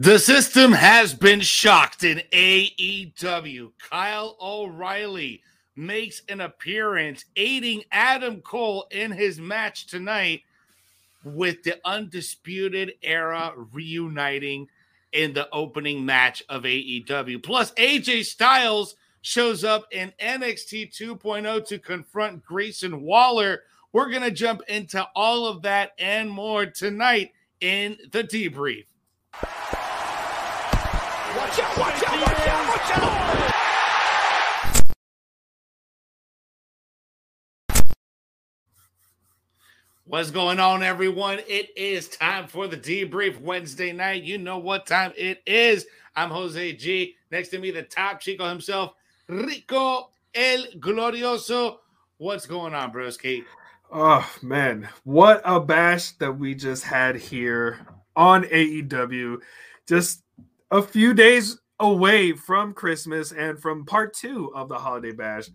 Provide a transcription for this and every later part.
The system has been shocked in AEW. Kyle O'Reilly makes an appearance aiding Adam Cole in his match tonight with the Undisputed Era reuniting in the opening match of AEW. Plus, AJ Styles shows up in NXT 2.0 to confront Grayson Waller. We're going to jump into all of that and more tonight in the debrief. Watch out, watch out, watch out, watch out. What's going on, everyone? It is time for the debrief Wednesday night. You know what time it is. I'm Jose G. Next to me, the top Chico himself, Rico El Glorioso. What's going on, broski? Oh man, what a bash that we just had here on AEW. Just a few days away from Christmas and from part two of the holiday bash.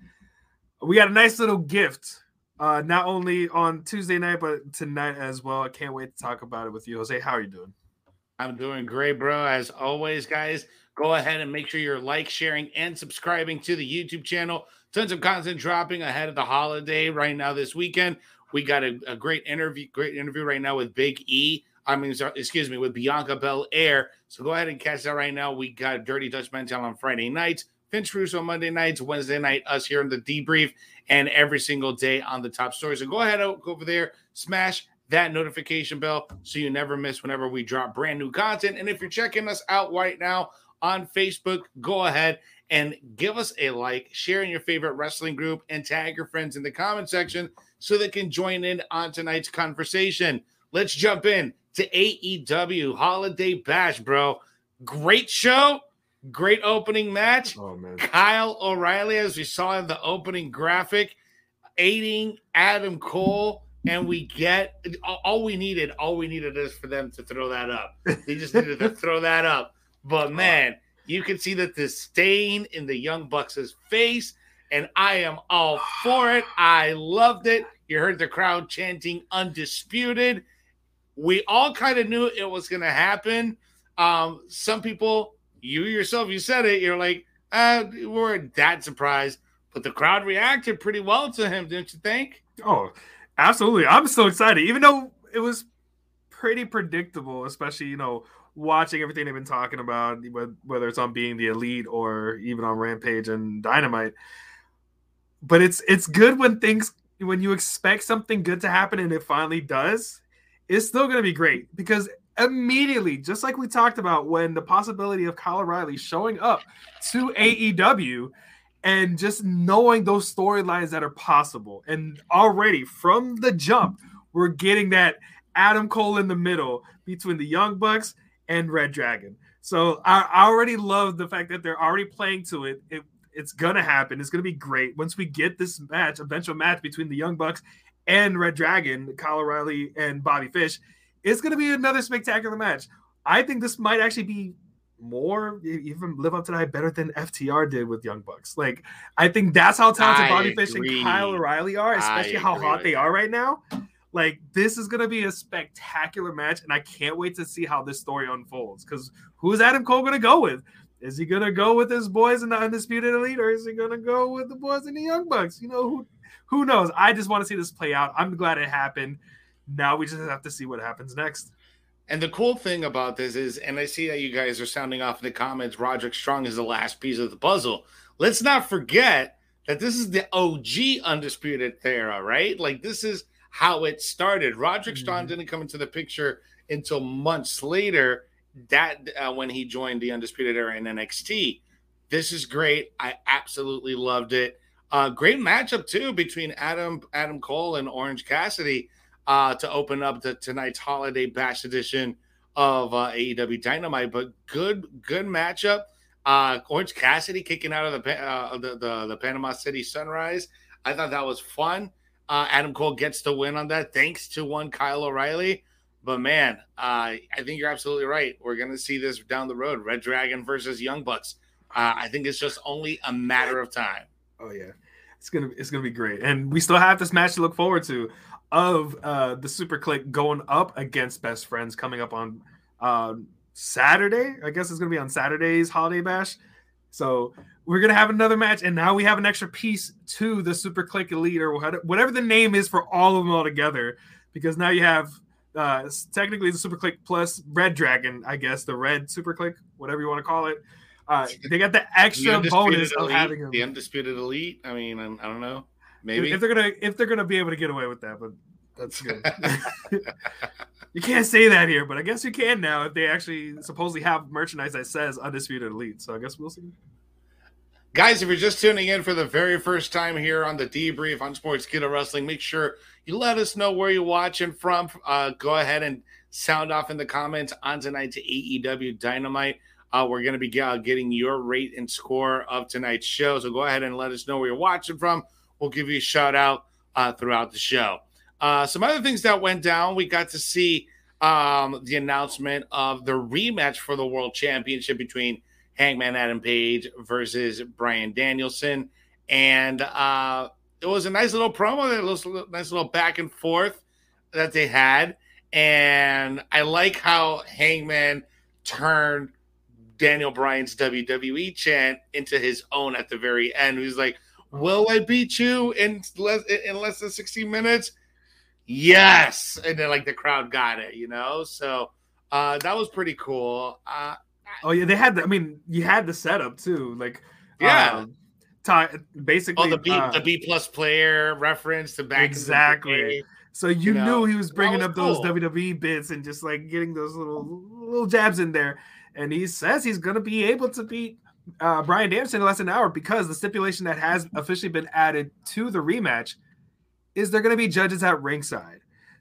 We got a nice little gift uh, not only on Tuesday night, but tonight as well. I can't wait to talk about it with you, Jose. How are you doing? I'm doing great, bro. As always, guys, go ahead and make sure you're like, sharing, and subscribing to the YouTube channel. Tons of content dropping ahead of the holiday right now this weekend. We got a, a great interview, great interview right now with Big E. I mean, excuse me, with Bianca Belair. So go ahead and catch that right now. We got Dirty Dutch Mental on Friday nights. Vince Russo Monday nights, Wednesday night, us here in the debrief, and every single day on the top story. So go ahead, go over there, smash that notification bell so you never miss whenever we drop brand new content. And if you're checking us out right now on Facebook, go ahead and give us a like, share in your favorite wrestling group, and tag your friends in the comment section so they can join in on tonight's conversation. Let's jump in to AEW Holiday Bash, bro. Great show Great opening match. Oh, man. Kyle O'Reilly, as we saw in the opening graphic, aiding Adam Cole. And we get all we needed, all we needed is for them to throw that up. They just needed to throw that up. But man, you can see the disdain in the Young Bucks' face, and I am all for it. I loved it. You heard the crowd chanting undisputed. We all kind of knew it was going to happen. Um, some people you yourself, you said it. You're like, uh, we weren't that surprised, but the crowd reacted pretty well to him, didn't you think? Oh, absolutely. I'm so excited, even though it was pretty predictable, especially you know watching everything they've been talking about, whether it's on being the elite or even on Rampage and Dynamite. But it's it's good when things when you expect something good to happen and it finally does. It's still going to be great because immediately, just like we talked about when the possibility of Kyle O'Reilly showing up to AEW and just knowing those storylines that are possible. And already from the jump, we're getting that Adam Cole in the middle between the Young Bucks and Red Dragon. So I, I already love the fact that they're already playing to it. it it's gonna happen. It's gonna be great once we get this match, eventual match between the Young Bucks and Red Dragon, Kyle O'Reilly and Bobby Fish it's going to be another spectacular match. I think this might actually be more even live up to that better than FTR did with Young Bucks. Like I think that's how talented I Bobby agree. Fish and Kyle O'Reilly are, especially how hot they are right now. Like this is gonna be a spectacular match, and I can't wait to see how this story unfolds. Because who is Adam Cole gonna go with? Is he gonna go with his boys in the Undisputed Elite, or is he gonna go with the boys in the Young Bucks? You know who? Who knows? I just want to see this play out. I'm glad it happened. Now we just have to see what happens next. And the cool thing about this is, and I see that you guys are sounding off in the comments, Roderick Strong is the last piece of the puzzle. Let's not forget that this is the OG Undisputed Era, right? Like, this is how it started. Roderick mm-hmm. Strong didn't come into the picture until months later, that uh, when he joined the Undisputed Era in NXT. This is great. I absolutely loved it. Uh, great matchup too between Adam Adam Cole and Orange Cassidy uh, to open up the tonight's holiday bash edition of uh, AEW Dynamite. But good, good matchup. Uh, Orange Cassidy kicking out of the, uh, the, the the Panama City Sunrise. I thought that was fun. Uh, Adam Cole gets the win on that, thanks to one Kyle O'Reilly. But man, uh, I think you're absolutely right. We're gonna see this down the road: Red Dragon versus Young Bucks. Uh, I think it's just only a matter of time. Oh yeah, it's gonna it's gonna be great, and we still have this match to look forward to of uh, the Super Kliq going up against Best Friends coming up on uh, Saturday. I guess it's gonna be on Saturday's Holiday Bash. So we're gonna have another match, and now we have an extra piece to the Super Kliq Elite or whatever the name is for all of them all together. Because now you have uh, technically the Super Kliq plus Red Dragon, I guess the Red Super Kliq, whatever you want to call it. Uh, they got the extra The bonus Undisputed of Elite, having them. the undisputed elite. I mean, I, I don't know. Maybe if they're gonna if they're gonna be able to get away with that, but that's good. you can't say that here, but I guess you can now if they actually supposedly have merchandise that says undisputed elite. So I guess we'll see. Guys, if you're just tuning in for the very first time here on the debrief on Sportskeeda Wrestling, make sure you let us know where you're watching from. Uh, go ahead and sound off in the comments on tonight's AEW Dynamite. Uh, we're going to be uh, getting your rate and score of tonight's show. So go ahead and let us know where you're watching from. We'll give you a shout out uh, throughout the show. Uh, some other things that went down, we got to see um, the announcement of the rematch for the World Championship between Hangman Adam Page versus Bryan Danielson. And uh, it was a nice little promo, a nice little back and forth that they had. And I like how Hangman turned Daniel Bryan's WWE chant into his own at the very end. He's like, Will I beat you in less in less than 60 minutes? Yes. And then like the crowd got it, you know? So uh that was pretty cool. Uh Oh yeah, they had. The, I mean, you had the setup too. Like Yeah. um, basically Oh, the B uh, the B plus player reference to back Exactly. So you, You know, knew he was bringing was up those. WWE bits and just like getting those little little jabs in there. And he says he's going to be able to beat uh, Bryan Danielson in less than an hour because the stipulation that has officially been added to the rematch is they're going to be judges at ringside.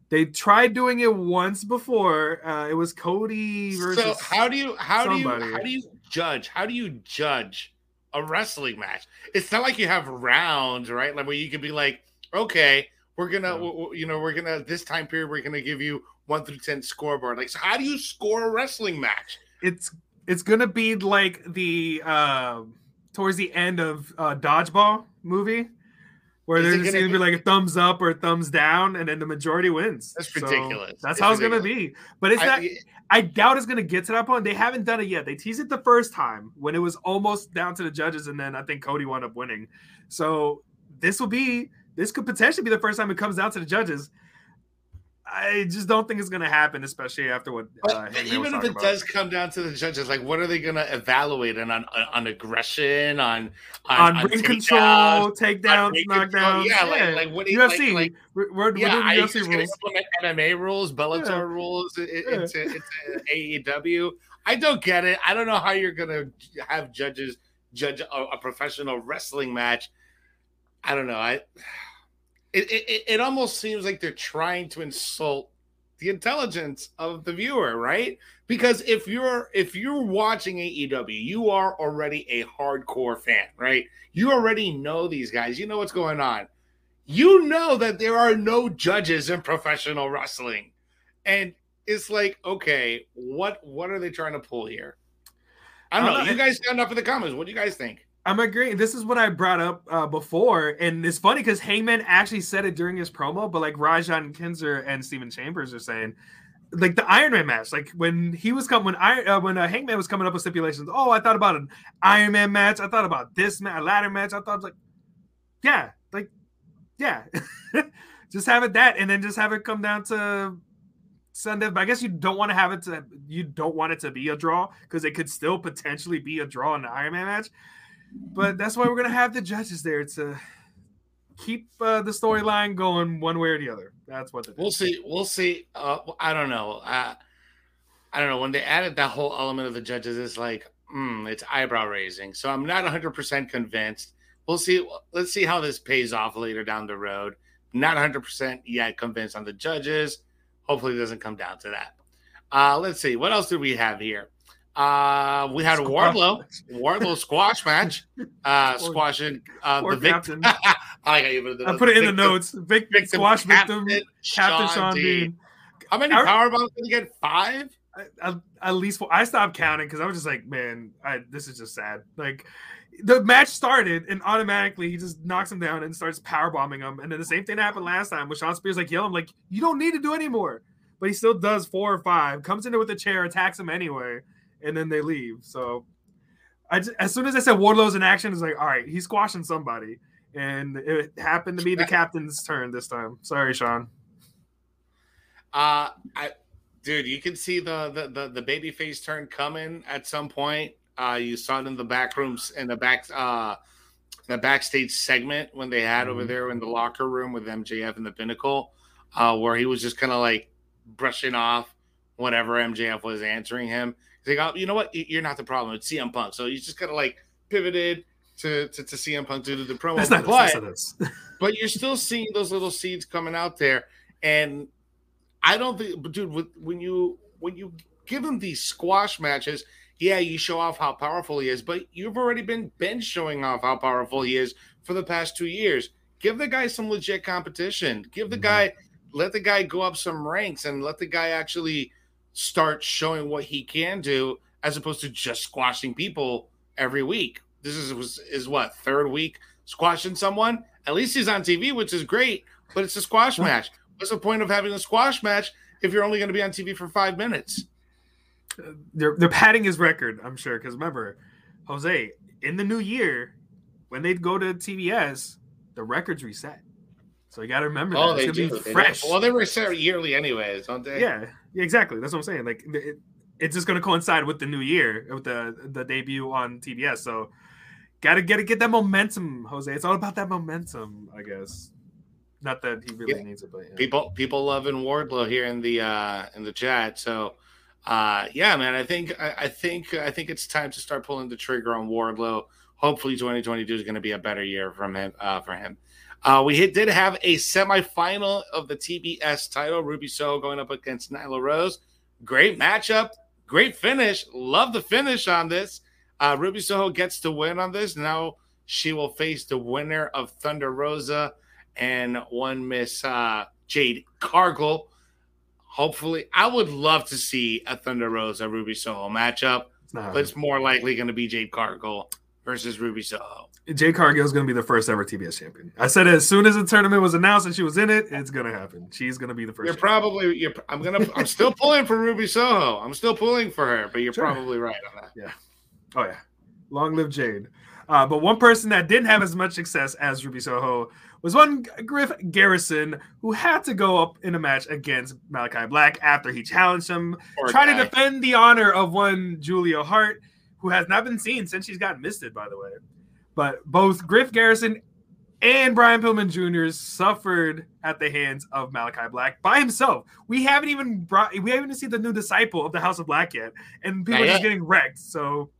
They tried doing it once before. Uh, it was Cody versus. So how do you how do you how do you judge? How do you judge a wrestling match? It's not like you have rounds, right? Like where you could be like, okay, we're gonna, Yeah. you know, we're gonna this time period, we're gonna give you one through ten scoreboard. Like, so how do you score a wrestling match? It's it's gonna be like the uh, towards the end of uh, dodgeball movie where Is there's just gonna gonna be like a thumbs up or a thumbs down and then the majority wins. That's So ridiculous. that's It's how it's gonna be. But it's I- not i doubt it's gonna get to that point. They haven't done it yet. They teased it the first time when it was almost down to the judges and then i think cody wound up winning. So this will be this could potentially be the first time it comes down to the judges I just don't think it's going to happen, especially after what. Uh, but even if it about. does come down to the judges, like what are they going to evaluate on, on on aggression, on on, on ring control, takedowns, knockdowns. Yeah, like like what do you UFC. like, we're, we're, yeah, we're I doing just UFC gonna rules. implement MMA rules, Bellator Yeah. rules i- i- Yeah. into, into AEW. I don't get it. I don't know how you're gonna have judges judge a, a professional wrestling match. I don't know. I it, it it- almost seems like they're trying to insult the intelligence of the viewer, right? Because if you're if you're watching AEW, you are already a hardcore fan, right? You already know these guys. You know what's going on. You know that there are no judges in professional wrestling. And it's like, okay, what what are they trying to pull here? I don't I know. don't know. You guys stand up in the comments. What do you guys think? I'm agreeing. This is what I brought up uh, before, and it's funny because Hangman actually said it during his promo, but like Rajan Kinzer and Stephen Chambers are saying, like the Iron Man match, like when he was coming, when I uh, when uh, Hangman was coming up with stipulations. Oh, I thought about an Iron Man match. I thought about this match, ladder match. I thought I was like, yeah, like yeah, just have it that, and then just have it come down to Sunday. But I guess you don't want to have it to you don't want it to be a draw because it could still potentially be a draw in the Iron Man match. But that's why we're gonna have the judges there to keep uh, the storyline going one way or the other. That's what. We'll is. see. We'll see. Uh, I don't know. Uh, I don't know. When they added that whole element of the judges, it's like, mm, it's eyebrow raising. So I'm not 100% convinced. We'll see. Let's see how this pays off later down the road. Not 100% yet convinced on the judges. Hopefully, it doesn't come down to that. Uh, let's see. What else do we have here? Uh, we had a Wardlow. Wardlow squash match, uh, squashing uh, the victim. I like how you put it. I put it in the notes. Vic, victim squash victim, Captain Captain Shawn Dean. How many I- power bombs did he get? Five. I- I- at least four. I stopped counting because I was just like, man, I, this is just sad. Like the match started and automatically he just knocks him down and starts power bombing him. And then the same thing happened last time with Shawn Spears like yelling like, you don't need to do anymore. but he still does four or five. Comes in there with a chair, attacks him anyway, and then they leave. So, I just, as soon as I said Wardlow's in action, it's like, all right, he's squashing somebody, and it happened to be the captain's turn this time. Sorry, Shawn. Uh, I, dude, you can see the the the, the baby face turn coming at some point. Uh, you saw it in the back rooms in the back uh the backstage segment when they had mm-hmm. over there in the locker room with MJF and the Pinnacle, uh, where he was just kind of like brushing off whatever MJF was answering him. He's like, oh, you know what? You're not the problem. It's CM Punk. So he's just kind of like pivoted to, to, to CM Punk due to the promo. That's not but, but you're still seeing those little seeds coming out there. And I don't think, but dude, when you when you give him these squash matches, yeah, you show off how powerful he is, but you've already been been showing off how powerful he is for the past two years. Give the guy some legit competition. Give the mm-hmm. guy, let the guy go up some ranks, and let the guy actually start showing what he can do, as opposed to just squashing people every week. This is is, is what third week squashing someone. At least he's on TV, which is great, but it's a squash match. What's the point of having a squash match if you're only going to be on TV for five minutes? Uh, they're they're padding his record, I'm sure. Because remember, Jose, in the new year, when they go to TBS, the records reset. So you got to remember oh, that. They do. Be fresh. well, they reset yearly, anyways, don't they? Yeah, exactly. That's what I'm saying. Like, it, it's just going to coincide with the new year, with the the debut on TBS. So, gotta get to get that momentum, Jose. It's all about that momentum, I guess. Not that he really yeah. needs it, but yeah. people people loving Wardlow here in the uh in the chat. So uh, yeah, man, I think I, I, think I think it's time to start pulling the trigger on Wardlow. Hopefully, 2022 is going to be a better year from him uh, for him. Uh, we hit, did have a semifinal of the TBS title. Ruby Soho going up against Nyla Rose. Great matchup, great finish. Love the finish on this. Uh, Ruby Soho gets to win on this. Now she will face the winner of Thunder Rosa and one Miss uh, Jade Cargill hopefully, I would love to see a Thunder Rosa Ruby Soho matchup, it's but it's more likely going to be Jade Cargill versus Ruby Soho. Jade Cargill is going to be the first ever TBS champion. I said as soon as the tournament was announced and she was in it, it's going to happen. She's going to be the first. You're champion. probably. You're, I'm gonna. I'm still pulling for Ruby Soho. I'm still pulling for her, but you're sure. probably right on that. Yeah. Oh yeah. Long live Jade. Uh, but one person that didn't have as much success as Ruby Soho was one Griff Garrison who had to go up in a match against Malachi Black after he challenged him, Poor trying guy. to defend the honor of one Julia Hart, who has not been seen since she's gotten misted, by the way. But both Griff Garrison and Brian Pillman Jr. suffered at the hands of Malachi Black by himself. We haven't even brought we haven't even seen the new disciple of the House of Black yet, and people are just getting wrecked. So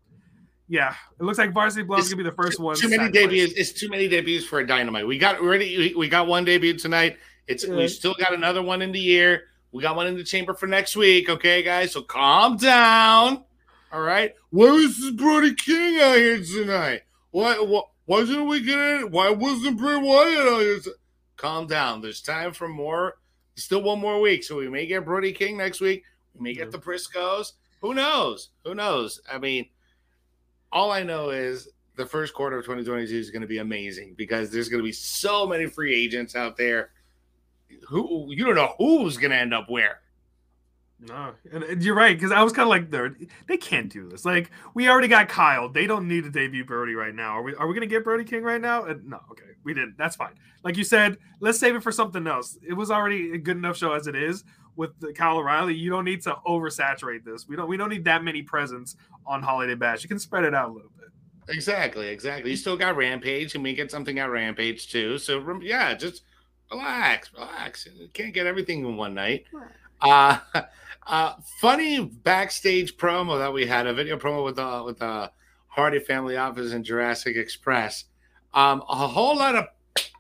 yeah, it looks like Varsity Blood's gonna be the first one. Too many debuts. It's too many debuts for a dynamite. We got already. We got one debut tonight. It's yeah. we still got another one in the year. We got one in the chamber for next week. Okay, guys. So calm down. All right. Where is this Brody King out here tonight? Why? What? Why didn't we get it? Why wasn't Bray Wyatt out here? Calm down. There's time for more. Still one more week, so we may get Brody King next week. We may get the Briscoes. Who knows? Who knows? I mean all I know is the first quarter of 2022 is going to be amazing because there's going to be so many free agents out there. Who you don't know who's going to end up where. No, and you're right because I was kind of like they they can't do this. Like we already got Kyle. They don't need to debut Brody right now. Are we? Are we going to get Brody King right now? Uh, no, okay, we didn't. That's fine. Like you said, let's save it for something else. It was already a good enough show as it is with the Kyle O'Reilly. You don't need to oversaturate this. We don't. We don't need that many presents on Holiday Bash. You can spread it out a little bit. Exactly, exactly. You still got Rampage, and we get something at Rampage too. So yeah, just relax, relax. You can't get everything in one night. Uh, uh, funny backstage promo that we had a video promo with the uh, with the Hardy family office in Jurassic Express. Um, a whole lot of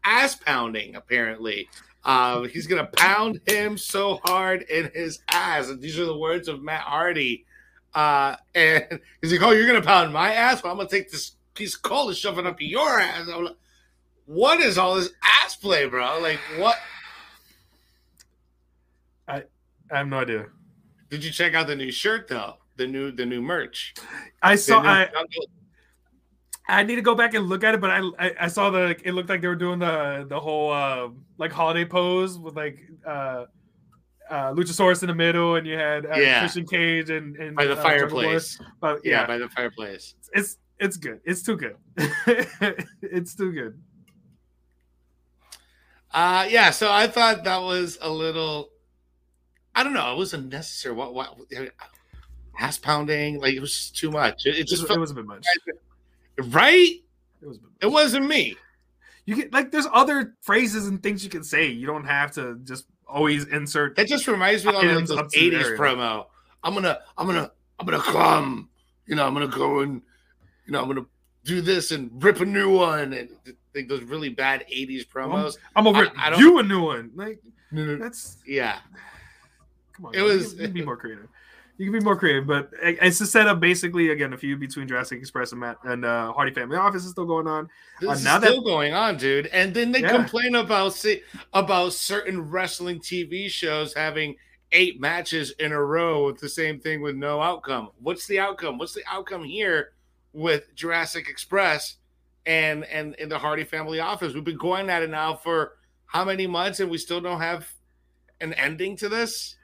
ass pounding apparently. Uh, he's gonna pound him so hard in his ass. And these are the words of Matt Hardy uh, and he's like, "Oh, you're gonna pound my ass? Well, I'm gonna take this piece of coal and shove it up your ass." Like, what is all this ass play, bro? Like, what? I I have no idea. Did you check out the new shirt though? The new the new merch. I saw. I, I need to go back and look at it, but I, I, I saw the it looked like they were doing the the whole uh, like holiday pose with like uh uh, Luchasaurus in the middle, and you had uh, Yeah. Christian Cage and, and by the uh, fireplace. But Yeah, yeah, by the fireplace. it's it's good. It's too good. it's too good. Uh yeah, so I thought that was a little I don't know, it was unnecessary. What what ass pounding, like it was just too much. It, it It, just was, felt it was a bit much. right. It was. A bit much. It wasn't me. You get like there's other phrases and things you can say. You don't have to just always insert. That just reminds me of like Items those up to the '80s area. promo. I'm gonna, I'm gonna, I'm gonna come. You know, I'm gonna go and, you know, I'm gonna do this and rip a new one and like those really bad '80s promos. I'm over I- I don't- you a new one. Like that's Yeah, come on. It was- can- you can be more creative. You can be more creative, but it's a set up basically again a feud between Jurassic Express and Matt and uh, Hardy Family Office is still going on. this Uh, is now that- still going on, dude. And then they Yeah. complain about see, about certain wrestling TV shows having eight matches in a row with the same thing with no outcome. What's the outcome? What's the outcome here with Jurassic Express and and in the Hardy Family Office? We've been going at it now for how many months, and we still don't have an ending to this.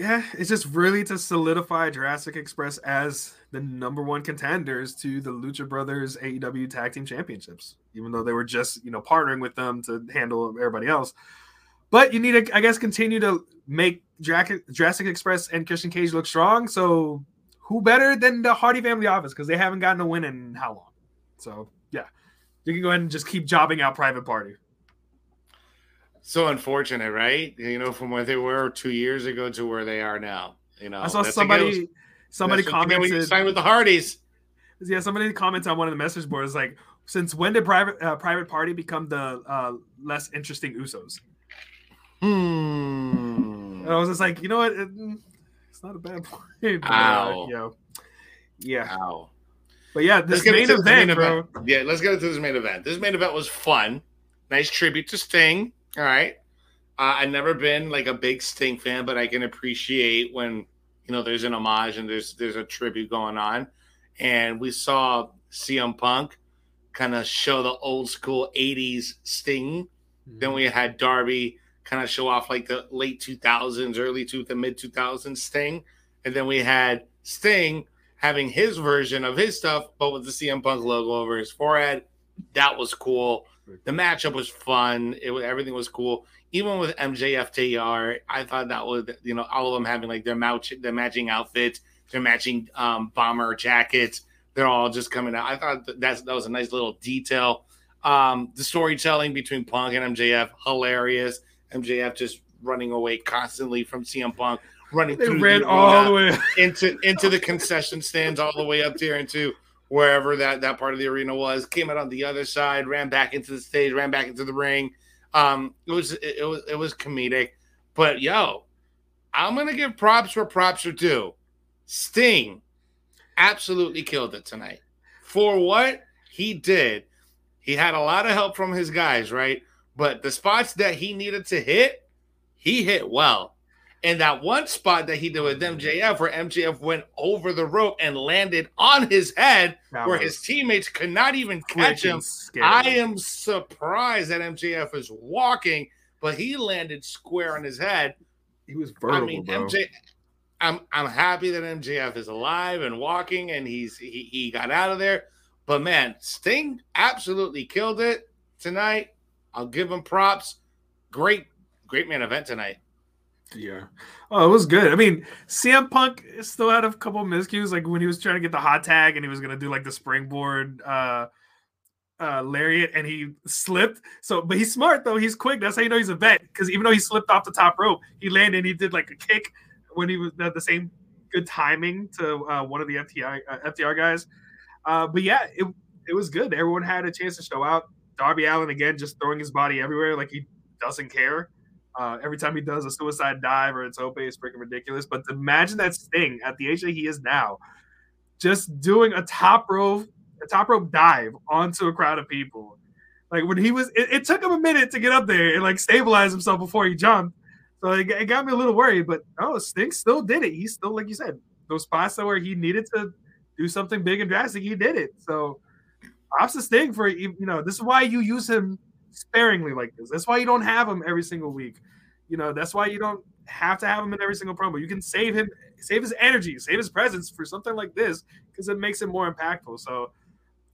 Yeah, it's just really to solidify Jurassic Express as the number one contenders to the Lucha Brothers AEW Tag Team Championships, even though they were just you know partnering with them to handle everybody else. But you need to, I guess, continue to make Jurassic, Express and Christian Cage look strong. So, who better than the Hardy Family Office because they haven't gotten a win in how long? So, yeah, you can go ahead and just keep jobbing out Private Party. So unfortunate, right? You know, from where they were two years ago to where they are now. You know, I saw somebody, somebody that's what you get when you commented. sign with the Hardys. Yeah, somebody comments on one of the message boards like, since when did private uh, private party become the uh, less interesting Usos? Hmm. And I was just like, you know what? It- mm, it's not a bad point. But, uh, you know, yeah, Wow. but yeah, this main event, this main bro. event. Yeah, let's get into this main event. This main event was fun. Nice tribute to Sting. All right. Uh, I've never been like a big Sting fan, but I can appreciate when you know there's an homage and there's there's a tribute going on. And we saw CM Punk kind of show the old school '80s Sting Then we had Darby kind of show off like the late 2000s, early to the mid 2000s Sting. And then we had Sting having his version of his stuff, but with the CM Punk logo over his forehead. That was cool. The matchup was fun. It was everything was cool. Even with MJF TR, I thought that was you know all of them having like their match their matching outfits, their matching um, bomber jackets. They're all just coming out. I thought that that's, that was a nice little detail. Um, the storytelling between Punk and MJF hilarious. MJF just running away constantly from CM Punk, running They through ran the all the way. into into the concession stands all the way up there into wherever that that part of the arena was. Came out on the other side, ran back into the stage, ran back into the ring. Um, it was it, it was it was comedic, but yo, I'm gonna give props where props are due. Sting absolutely killed it tonight. For what he did, he had a lot of help from his guys, right? But the spots that he needed to hit, he hit well. And that one spot that he did with MJF, where MJF went over the rope and landed on his head, That where his teammates could not even catch him. scary. I am surprised that MJF is walking, but he landed square on his head. He was vertical, I mean, bro. MJ. I'm I'm happy that MJF is alive and walking, and he's he, he got out of there. But man, Sting absolutely killed it tonight. I'll give him props. Great, great man event tonight. Yeah. Oh, it was good. I mean, CM Punk still had a couple miscues, like when he was trying to get the hot tag and he was gonna do like the springboard uh uh lariat and he slipped. So but he's smart though, he's quick. That's how you know he's a vet. Because even though he slipped off the top rope, he landed and he did like a kick when he was at the same good timing to uh, one of the FTI uh, FTR guys. Uh, but yeah, it it was good. Everyone had a chance to show out. Darby Allin again just throwing his body everywhere like he doesn't care. Uh, every time he does a suicide dive or it's ope, it's freaking ridiculous. But imagine that Sting at the age that he is now, just doing a top rope, a top rope dive onto a crowd of people. Like when he was, it, it took him a minute to get up there and like stabilize himself before he jumped. So it, it got me a little worried, but no, Sting still did it. He still, like you said, those spots where he needed to do something big and drastic, he did it. So props to Sting for you know this is why you use him sparingly like this. That's why you don't have him every single week. You know, that's why you don't have to have him in every single promo. You can save him, save his energy, save his presence for something like this because it makes it more impactful. So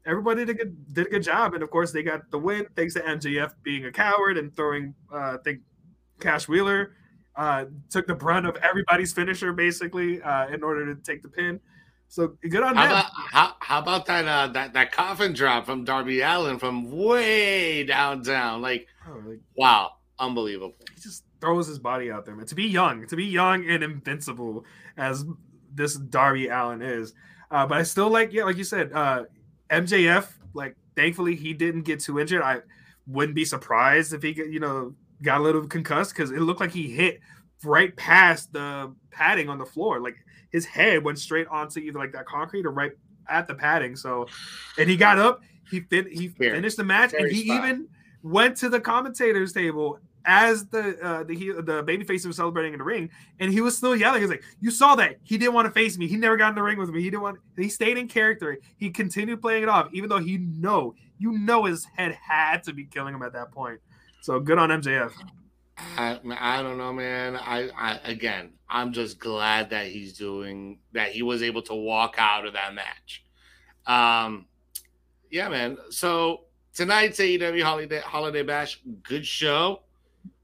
everybody did a good did a good job, and of course they got the win thanks to MJF being a coward and throwing. Uh, I think Cash Wheeler uh, took the brunt of everybody's finisher basically uh, in order to take the pin. So good on how them. About, how, how about that uh, that that coffin drop from Darby Allin from way downtown? Like, oh, like wow, unbelievable. He just throws his body out there, man. To be young, to be young and invincible as this Darby Allin is. Uh, but I still like, yeah, like you said, uh, MJF. Like, thankfully, he didn't get too injured. I wouldn't be surprised if he, get, you know, got a little concussed because it looked like he hit right past the padding on the floor. Like his head went straight onto either like that concrete or right at the padding. So, and he got up, he fin- he finished the match, and he spot. even went to the commentators table as the uh, the the baby face was celebrating in the ring, and he was still yelling. He's like, "You saw that? He didn't want to face me. He never got in the ring with me. He didn't want. He stayed in character. He continued playing it off, even though he know you know his head had to be killing him at that point. So good on MJF. I, I don't know, man. I, I again, I'm just glad that he's doing that. He was able to walk out of that match. Um, yeah, man. So tonight's AEW Holiday Holiday Bash, good show.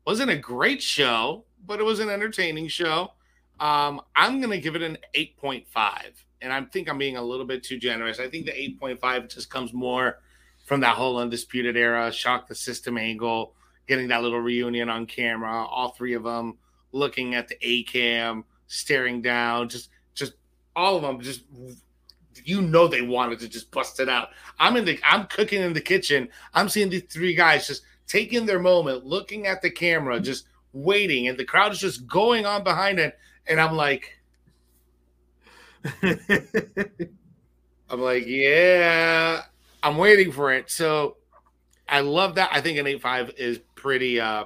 Wasn't a great show, but it was an entertaining show. Um, I'm gonna give it an 8.5, and I think I'm being a little bit too generous. I think the 8.5 just comes more from that whole undisputed era, shock the system angle, getting that little reunion on camera, all three of them looking at the A cam, staring down, just just all of them just you know they wanted to just bust it out. I'm in the I'm cooking in the kitchen. I'm seeing these three guys just taking their moment, looking at the camera, just waiting, and the crowd is just going on behind it. And I'm like, I'm like, yeah, I'm waiting for it. So I love that. I think an 8-5 is pretty uh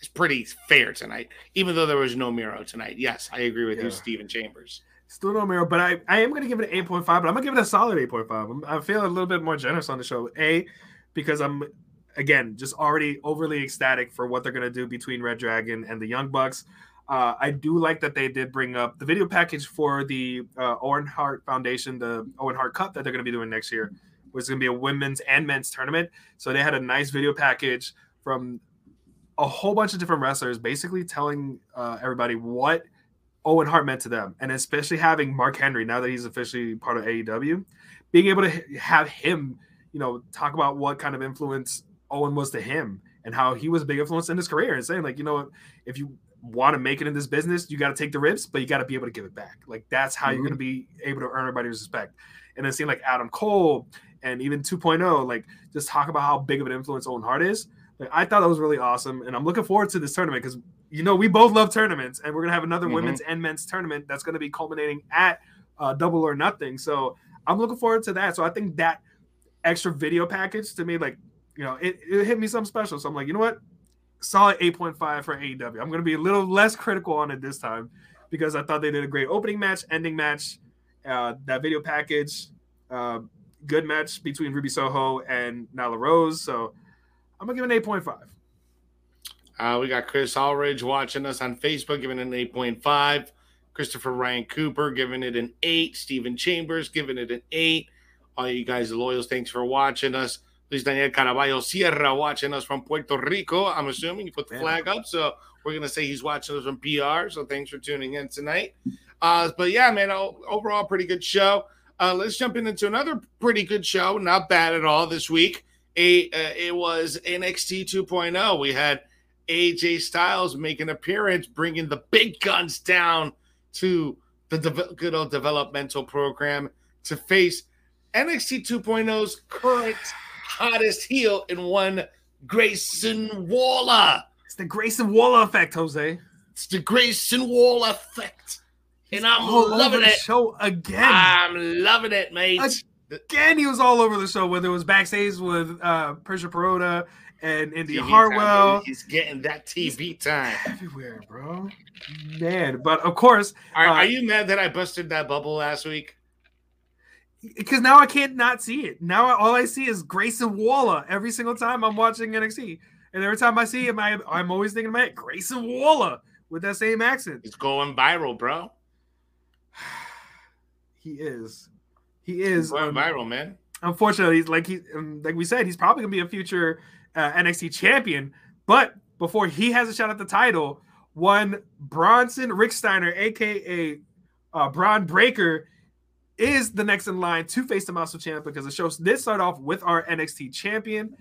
is pretty fair tonight, even though there was no Miro tonight. Yes, I agree with yeah. you, Stephen Chambers. Still no Miro, but I, I am going to give it an 8.5, but I'm going to give it a solid 8.5. I feel a little bit more generous on the show. A, because I'm again, just already overly ecstatic for what they're going to do between Red Dragon and the Young Bucks. Uh, I do like that they did bring up the video package for the uh, Owen Hart Foundation, the Owen Hart Cup that they're going to be doing next year, which is going to be a women's and men's tournament. So they had a nice video package from a whole bunch of different wrestlers, basically telling uh, everybody what Owen Hart meant to them, and especially having Mark Henry now that he's officially part of AEW, being able to have him, you know, talk about what kind of influence Owen was to him and how he was a big influence in his career and saying like, you know, if you want to make it in this business, you got to take the rips, but you got to be able to give it back. Like that's how mm-hmm. you're going to be able to earn everybody's respect. And then seeing like Adam Cole and even 2.0, like just talk about how big of an influence Owen Hart is. Like I thought that was really awesome, and I'm looking forward to this tournament because you know we both love tournaments, and we're gonna have another mm-hmm. women's and men's tournament that's gonna be culminating at uh, Double or Nothing. So I'm looking forward to that. So I think that extra video package to me, like you know, it, it hit me something special. So I'm like, you know what? Solid 8.5 for AEW. I'm going to be a little less critical on it this time because I thought they did a great opening match, ending match, uh, that video package, uh, good match between Ruby Soho and Nyla Rose. So I'm going to give it an 8.5. Uh, we got Chris Allridge watching us on Facebook, giving it an 8.5. Christopher Ryan Cooper giving it an 8. Stephen Chambers giving it an 8. All you guys, the loyals, thanks for watching us. Luis Daniel Caraballo Sierra watching us from Puerto Rico. I'm assuming you put the flag up, so we're gonna say he's watching us from PR. So thanks for tuning in tonight. Uh, but yeah, man, overall pretty good show. Uh, let's jump into another pretty good show. Not bad at all this week. A, uh, it was NXT 2.0. We had AJ Styles make an appearance, bringing the big guns down to the de- good old developmental program to face NXT 2.0's current hottest heel in one Grayson Waller. It's the Grayson Waller effect, Jose. It's the Grayson Waller effect. And I'm loving it. Show again. I'm loving it, mate. Again, he was all over the show, whether it was backstage with uh Persia Pirotta and Indi Hartwell. Time, he's getting that TV time everywhere, bro. Man, but of course, are, uh, are you mad that I busted that bubble last week? because now I can't not see it. Now all I see is Grayson Waller every single time I'm watching NXT. And every time I see him, I, I'm always thinking about Grayson Waller with that same accent. He's going viral, bro. he is. He is He's going um, viral, man. Unfortunately, he's like he, um, like we said, he's probably gonna be a future uh, NXT champion. But before he has a shot at the title, one Bronson Rechsteiner, aka uh, Bron Breakker, is the next in line to face the Muscle Champ because the show did start off with our NXT champion.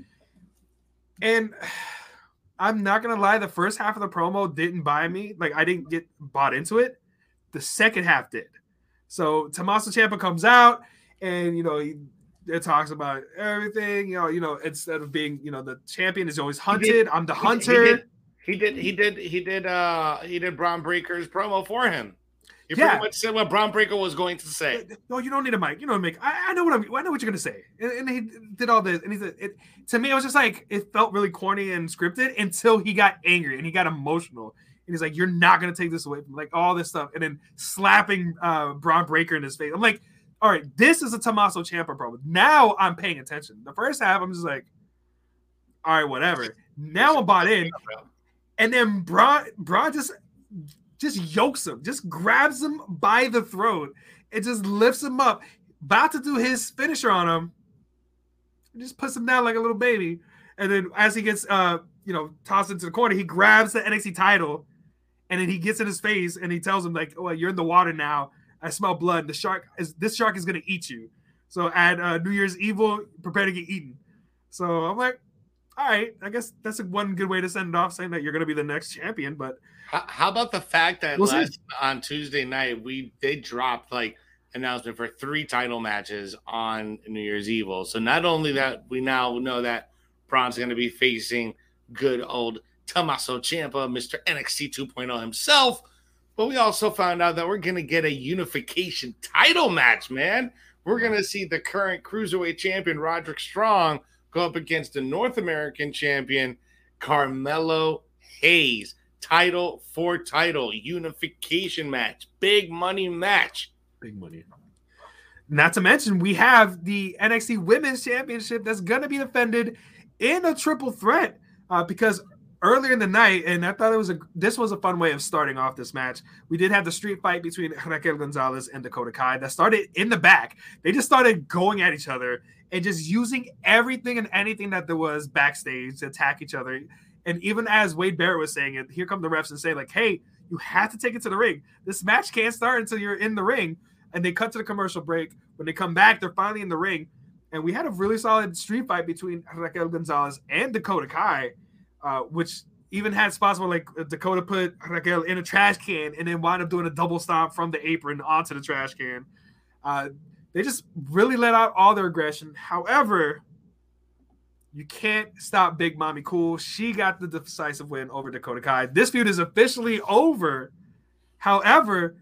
And I'm not gonna lie, the first half of the promo didn't buy me. Like I didn't get bought into it. The second half did. So Tommaso Ciampa comes out, and you know he it talks about everything. You know, you know instead of being you know the champion is always hunted. I'm the hunter. He did, he did. He did. He did. Uh, he did Bron Breakker's promo for him. You yeah. pretty much said what Bron Breakker was going to say. No, you don't need a mic. You know, make. I, I know what I'm. I know what you're going to say. And, and, he did all this, and he said, it, to me, it was just like it felt really corny and scripted until he got angry and he got emotional. And he's like, "You're not going to take this away from like all this stuff," and then slapping uh, Bron Breakker in his face. I'm like, "All right, this is a Tommaso Ciampa problem." Now I'm paying attention. The first half, I'm just like, "All right, whatever." Now I'm bought in, and then Bron Bron just just yokes him, just grabs him by the throat, and just lifts him up, about to do his finisher on him, just puts him down like a little baby. And then as he gets uh, you know, tossed into the corner, he grabs the NXT title and then he gets in his face and he tells him, like, oh, you're in the water now. I smell blood. The shark is this shark is gonna eat you. So at uh, New Year's Evil, prepare to get eaten. So I'm like, all right, I guess that's a one good way to send it off, saying that you're gonna be the next champion. But how, about the fact that we'll last, on Tuesday night we they dropped like announcement for three title matches on New Year's Evil. So not only that we now know that Bron's going to be facing good old Tommaso Ciampa, Mr. NXT 2.0 himself, but we also found out that we're going to get a unification title match, man. We're going to see the current cruiserweight champion Roderick Strong go up against the North American champion Carmelo Hayes title for title unification match, big money match. Big money. Not to mention, we have the NXT Women's Championship that's going to be defended in a triple threat uh, because earlier in the night, and I thought it was a this was a fun way of starting off this match. We did have the street fight between Raquel Gonzalez and Dakota Kai that started in the back. They just started going at each other and just using everything and anything that there was backstage to attack each other. And even as Wade Barrett was saying it, here come the refs and say, like, hey, you have to take it to the ring. This match can't start until you're in the ring. And they cut to the commercial break. When they come back, they're finally in the ring. And we had a really solid street fight between Raquel Gonzalez and Dakota Kai, uh, which even had spots where like Dakota put Raquel in a trash can and then wound up doing a double stomp from the apron onto the trash can. Uh, they just really let out all their aggression. However, you can't stop Big Mami Cool. She got the decisive win over Dakota Kai. This feud is officially over. However,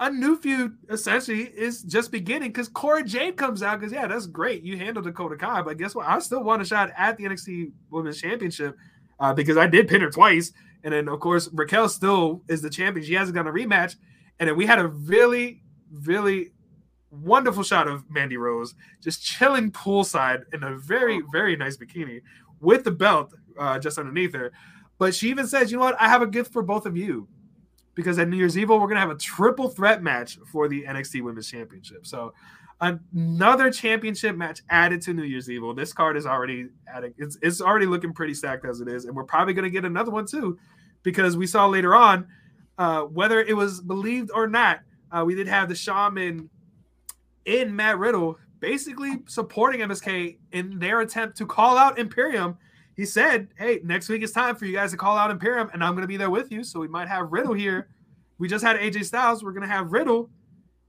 a new feud essentially is just beginning because Cora Jade comes out because yeah, that's great. You handled Dakota Kai, but guess what? I still want a shot at the NXT Women's Championship uh, because I did pin her twice, and then of course Raquel still is the champion. She hasn't gotten a rematch, and then we had a really, really wonderful shot of Mandy Rose just chilling poolside in a very, very nice bikini with the belt uh, just underneath her. But she even says, you know what? I have a gift for both of you because at New Year's Eve, we're going to have a triple threat match for the NXT Women's Championship. So another championship match added to New Year's Evil. This card is already adding, it's, it's already looking pretty stacked as it is. And we're probably going to get another one too because we saw later on, uh, whether it was believed or not, uh, we did have the shaman in Matt Riddle basically supporting MSK in their attempt to call out Imperium. He said, Hey, next week it's time for you guys to call out Imperium, and I'm going to be there with you. So we might have Riddle here. We just had AJ Styles. We're going to have Riddle,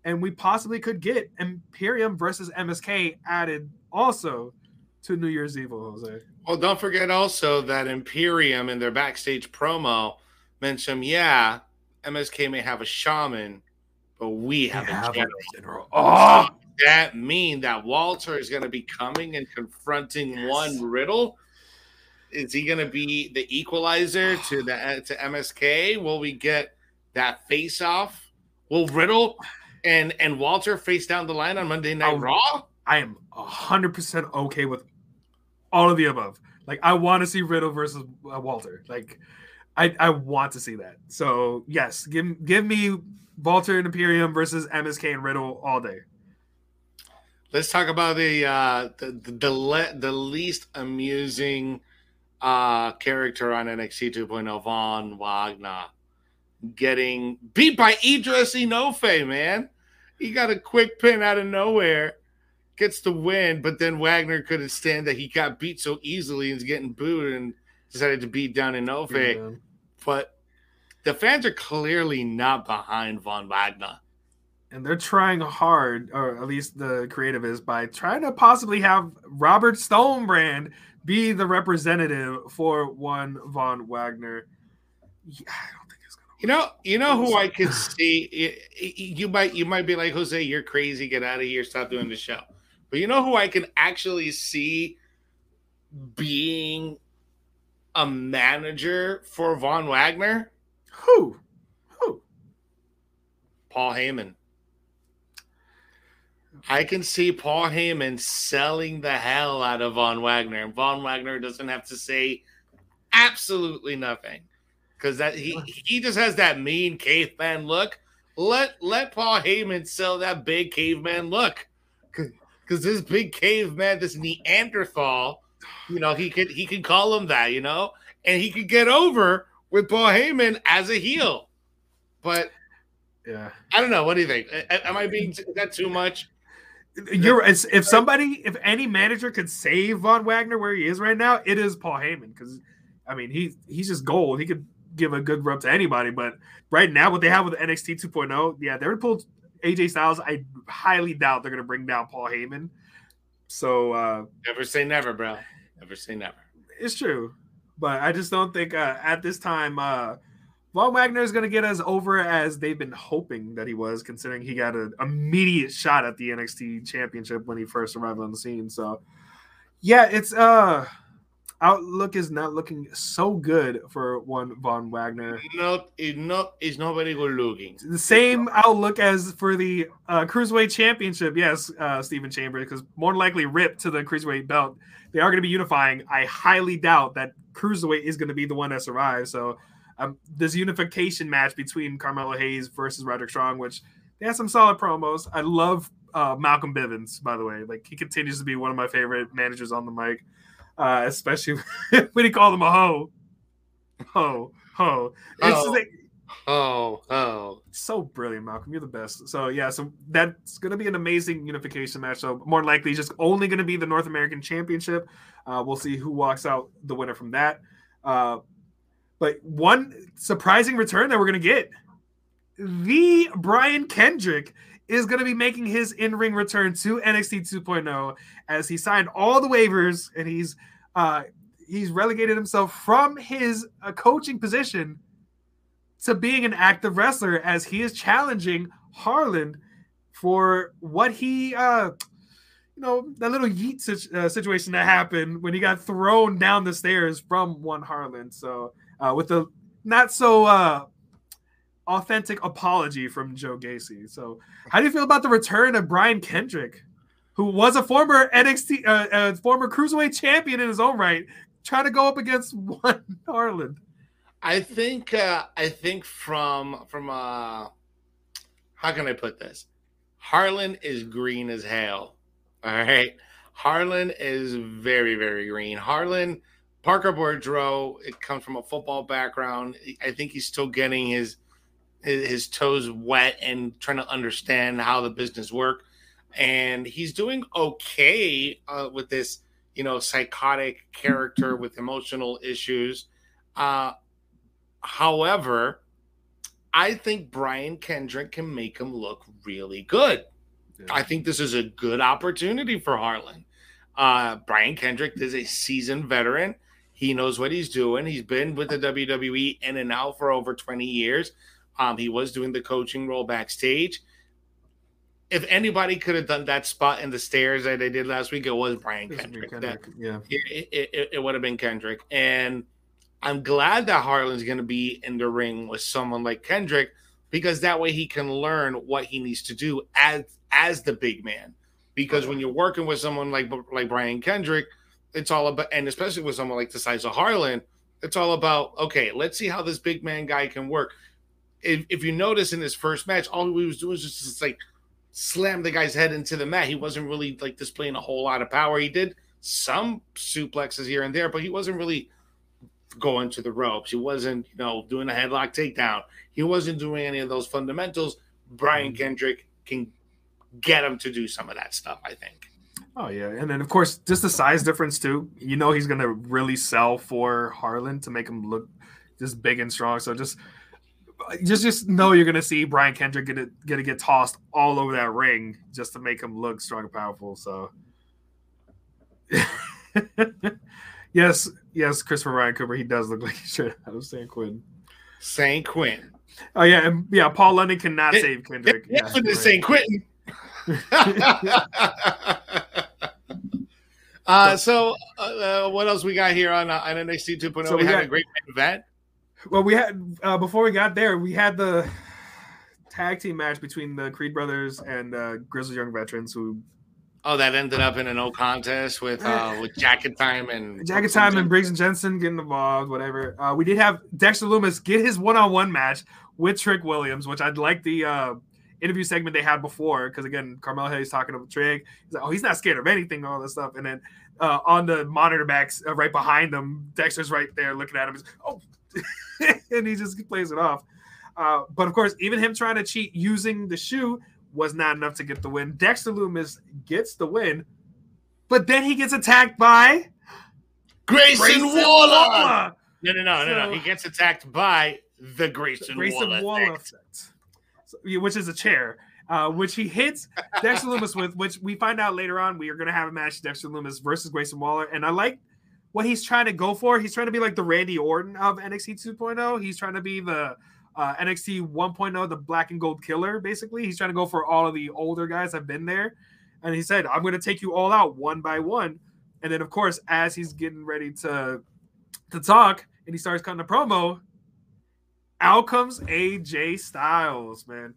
and we possibly could get Imperium versus MSK added also to New Year's Evil, Jose. Well, don't forget also that Imperium in their backstage promo mentioned, yeah, MSK may have a shaman, but we have, a, general. a general. Oh, that mean that Walter is going to be coming and confronting yes. one Riddle? Is he going to be the equalizer to the to MSK? Will we get that face off? Will Riddle and and Walter face down the line on Monday Night Raw? I am hundred percent okay with all of the above. Like I want to see Riddle versus uh, Walter. Like I I want to see that. So yes, give give me Walter and Imperium versus MSK and Riddle all day. Let's talk about the uh, the the the, le- the least amusing uh, character on NXT 2.0, Von Wagner, getting beat by Idris Enofe. Man, he got a quick pin out of nowhere, gets the win, but then Wagner couldn't stand that he got beat so easily and is getting booed and decided to beat down Enofe. Yeah. But the fans are clearly not behind Von Wagner and they're trying hard, or at least the creative is, by trying to possibly have Robert Stonebrand be the representative for one Von Wagner. Yeah, I don't think it's gonna. You know, you know who I could see. You might, you might be like Jose, you're crazy. Get out of here. Stop doing the show. But you know who I can actually see being a manager for Von Wagner? Who? Who? Paul Heyman. I can see Paul Heyman selling the hell out of Von Wagner, and Von Wagner doesn't have to say absolutely nothing because that he he just has that mean caveman look. Let let Paul Heyman sell that big caveman look, because this big caveman, this Neanderthal, you know, he could he could call him that, you know, and he could get over with Paul Heyman as a heel. But yeah, I don't know. What do you think? Am I being that too much? You're if somebody, if any manager could save Von Wagner where he is right now, it is Paul Heyman because I mean he he's just gold. He could give a good rub to anybody, but right now what they have with NXT 2.0, yeah, they're gonna pull AJ Styles. I highly doubt they're gonna bring down Paul Heyman. So uh never say never, bro. Never say never. It's true, but I just don't think uh, at this time. uh Von Wagner is going to get us over as they've been hoping that he was, considering he got an immediate shot at the NXT championship when he first arrived on the scene. So, yeah, it's uh outlook is not looking so good for one Von Wagner. Not it's not it's not very good looking. The same outlook as for the uh, cruiserweight championship. Yes, uh, Stephen Chambers, because more likely ripped to the cruiserweight belt. They are going to be unifying. I highly doubt that cruiserweight is going to be the one that survives. So um, this unification match between Carmelo Hayes versus Roderick Strong, which they had some solid promos. I love uh, Malcolm Bivens, by the way. Like he continues to be one of my favorite managers on the mic, uh, especially when he called him a hoe. Ho, ho. It's oh. Like, oh, oh. So brilliant, Malcolm. You're the best. So yeah, so that's gonna be an amazing unification match. So more likely just only gonna be the North American Championship. Uh, we'll see who walks out the winner from that. Uh, but one surprising return that we're going to get the Brian Kendrick is going to be making his in ring return to NXT 2.0 as he signed all the waivers and he's uh, he's relegated himself from his uh, coaching position to being an active wrestler as he is challenging Harland for what he uh, you know that little yeet uh, situation that happened when he got thrown down the stairs from one Harland. So uh, with the not so uh, authentic apology from Joe Gacy. So, how do you feel about the return of Brian Kendrick, who was a former NXT, uh, uh, former cruiserweight champion in his own right, trying to go up against one Harland? I think uh, I think from from uh, how can I put this? Harland is green as hell. All right, Harland is very very green. Harland Parker Boudreaux, it comes from a football background. I think he's still getting his his toes wet and trying to understand how the business work. And he's doing okay uh, with this, you know, psychotic character with emotional issues. Uh, however, I think Brian Kendrick can make him look really good. Yeah. I think this is a good opportunity for Harland. Uh, Brian Kendrick is a seasoned veteran. He knows what he's doing. He's been with the WWE in and out for over 20 years. Um, he was doing the coaching role backstage. If anybody could have done that spot in the stairs that they did last week, it was Brian Kendrick. Kendrick. That, yeah, it, it, it, it would have been Kendrick. And I'm glad that Harland's going to be in the ring with someone like Kendrick because that way he can learn what he needs to do as as the big man. Because when you're working with someone like like Brian Kendrick – it's all about, and especially with someone like the size of Harlan, it's all about okay, let's see how this big man guy can work. If, if you notice in his first match, all he was doing was just, just like slam the guy's head into the mat. He wasn't really like displaying a whole lot of power. He did some suplexes here and there, but he wasn't really going to the ropes. He wasn't, you know, doing a headlock takedown. He wasn't doing any of those fundamentals. Brian mm-hmm. Kendrick can get him to do some of that stuff, I think. Oh yeah, and then of course just the size difference too. You know he's gonna really sell for Harland to make him look just big and strong. So just just just know you're gonna see Brian Kendrick gonna gonna get tossed all over that ring just to make him look strong and powerful. So yes, yes, Christopher Ryan Cooper, he does look like he should have San Quinn. San Quinn. Oh yeah, and yeah, Paul London cannot it, save Kendrick. Yeah, yeah, right. San Quentin. uh, so uh, what else we got here on, uh, on NXT 2.0? So we, we had got, a great event. Well, we had uh, before we got there, we had the tag team match between the Creed brothers and uh, Grizzled Young Veterans who Oh, that ended up in a no contest with uh with Jacket Time and Jacket Time and Briggs and Jensen getting involved, whatever. Uh, we did have Dexter Lumis get his one on one match with Trick Williams, which I'd like the uh interview segment they had before because again, Carmelo Hayes talking to Trick. He's like, oh, he's not scared of anything, all this stuff, and then uh, on the monitor backs uh, right behind them, Dexter's right there looking at him. He's, like, oh, and he just plays it off. Uh, but of course, even him trying to cheat using the shoe was not enough to get the win. Dexter Lumis gets the win, but then he gets attacked by Grayson, Grayson Waller. Waller. No, no, no, so, no, no. He gets attacked by the Grayson, Grayson Waller, Waller effect. So, which is a chair. Uh, which he hits Dexter Lumis with, which we find out later on we are going to have a match Dexter Lumis versus Grayson Waller. And I like what he's trying to go for. He's trying to be like the Randy Orton of NXT 2.0. He's trying to be the uh, NXT 1.0, the black and gold killer, basically. He's trying to go for all of the older guys that have been there. And he said, I'm going to take you all out one by one. And then, of course, as he's getting ready to, to talk and he starts cutting a promo, out comes AJ Styles, man.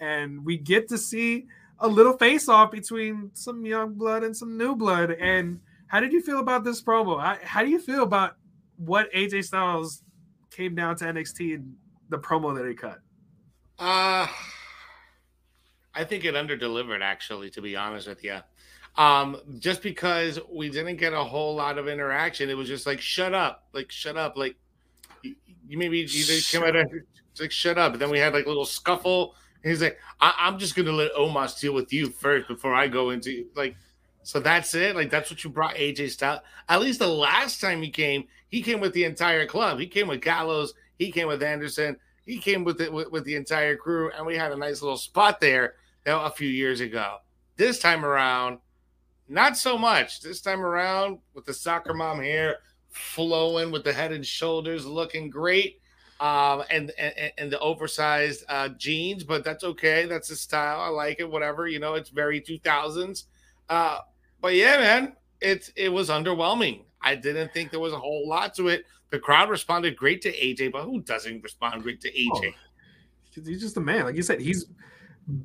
And we get to see a little face off between some young blood and some new blood. And how did you feel about this promo? How, how do you feel about what AJ Styles came down to NXT and the promo that he cut? Uh I think it underdelivered actually, to be honest with you. Um, just because we didn't get a whole lot of interaction, it was just like shut up, like shut up, like you, you maybe you just came out of like shut up. And then we had like a little scuffle. And he's like, I- am just gonna let Omos deal with you first before I go into like. So that's it. Like that's what you brought AJ Styles. At least the last time he came, he came with the entire club. He came with Gallows. He came with Anderson. He came with it with, with the entire crew, and we had a nice little spot there a few years ago. This time around, not so much. This time around, with the soccer mom hair flowing, with the head and shoulders looking great, um, and, and and the oversized uh, jeans, but that's okay. That's the style. I like it. Whatever you know, it's very two thousands. Uh, but yeah, man, it it was underwhelming. I didn't think there was a whole lot to it. The crowd responded great to AJ, but who doesn't respond great to AJ? Oh, he's just a man. Like you said, he's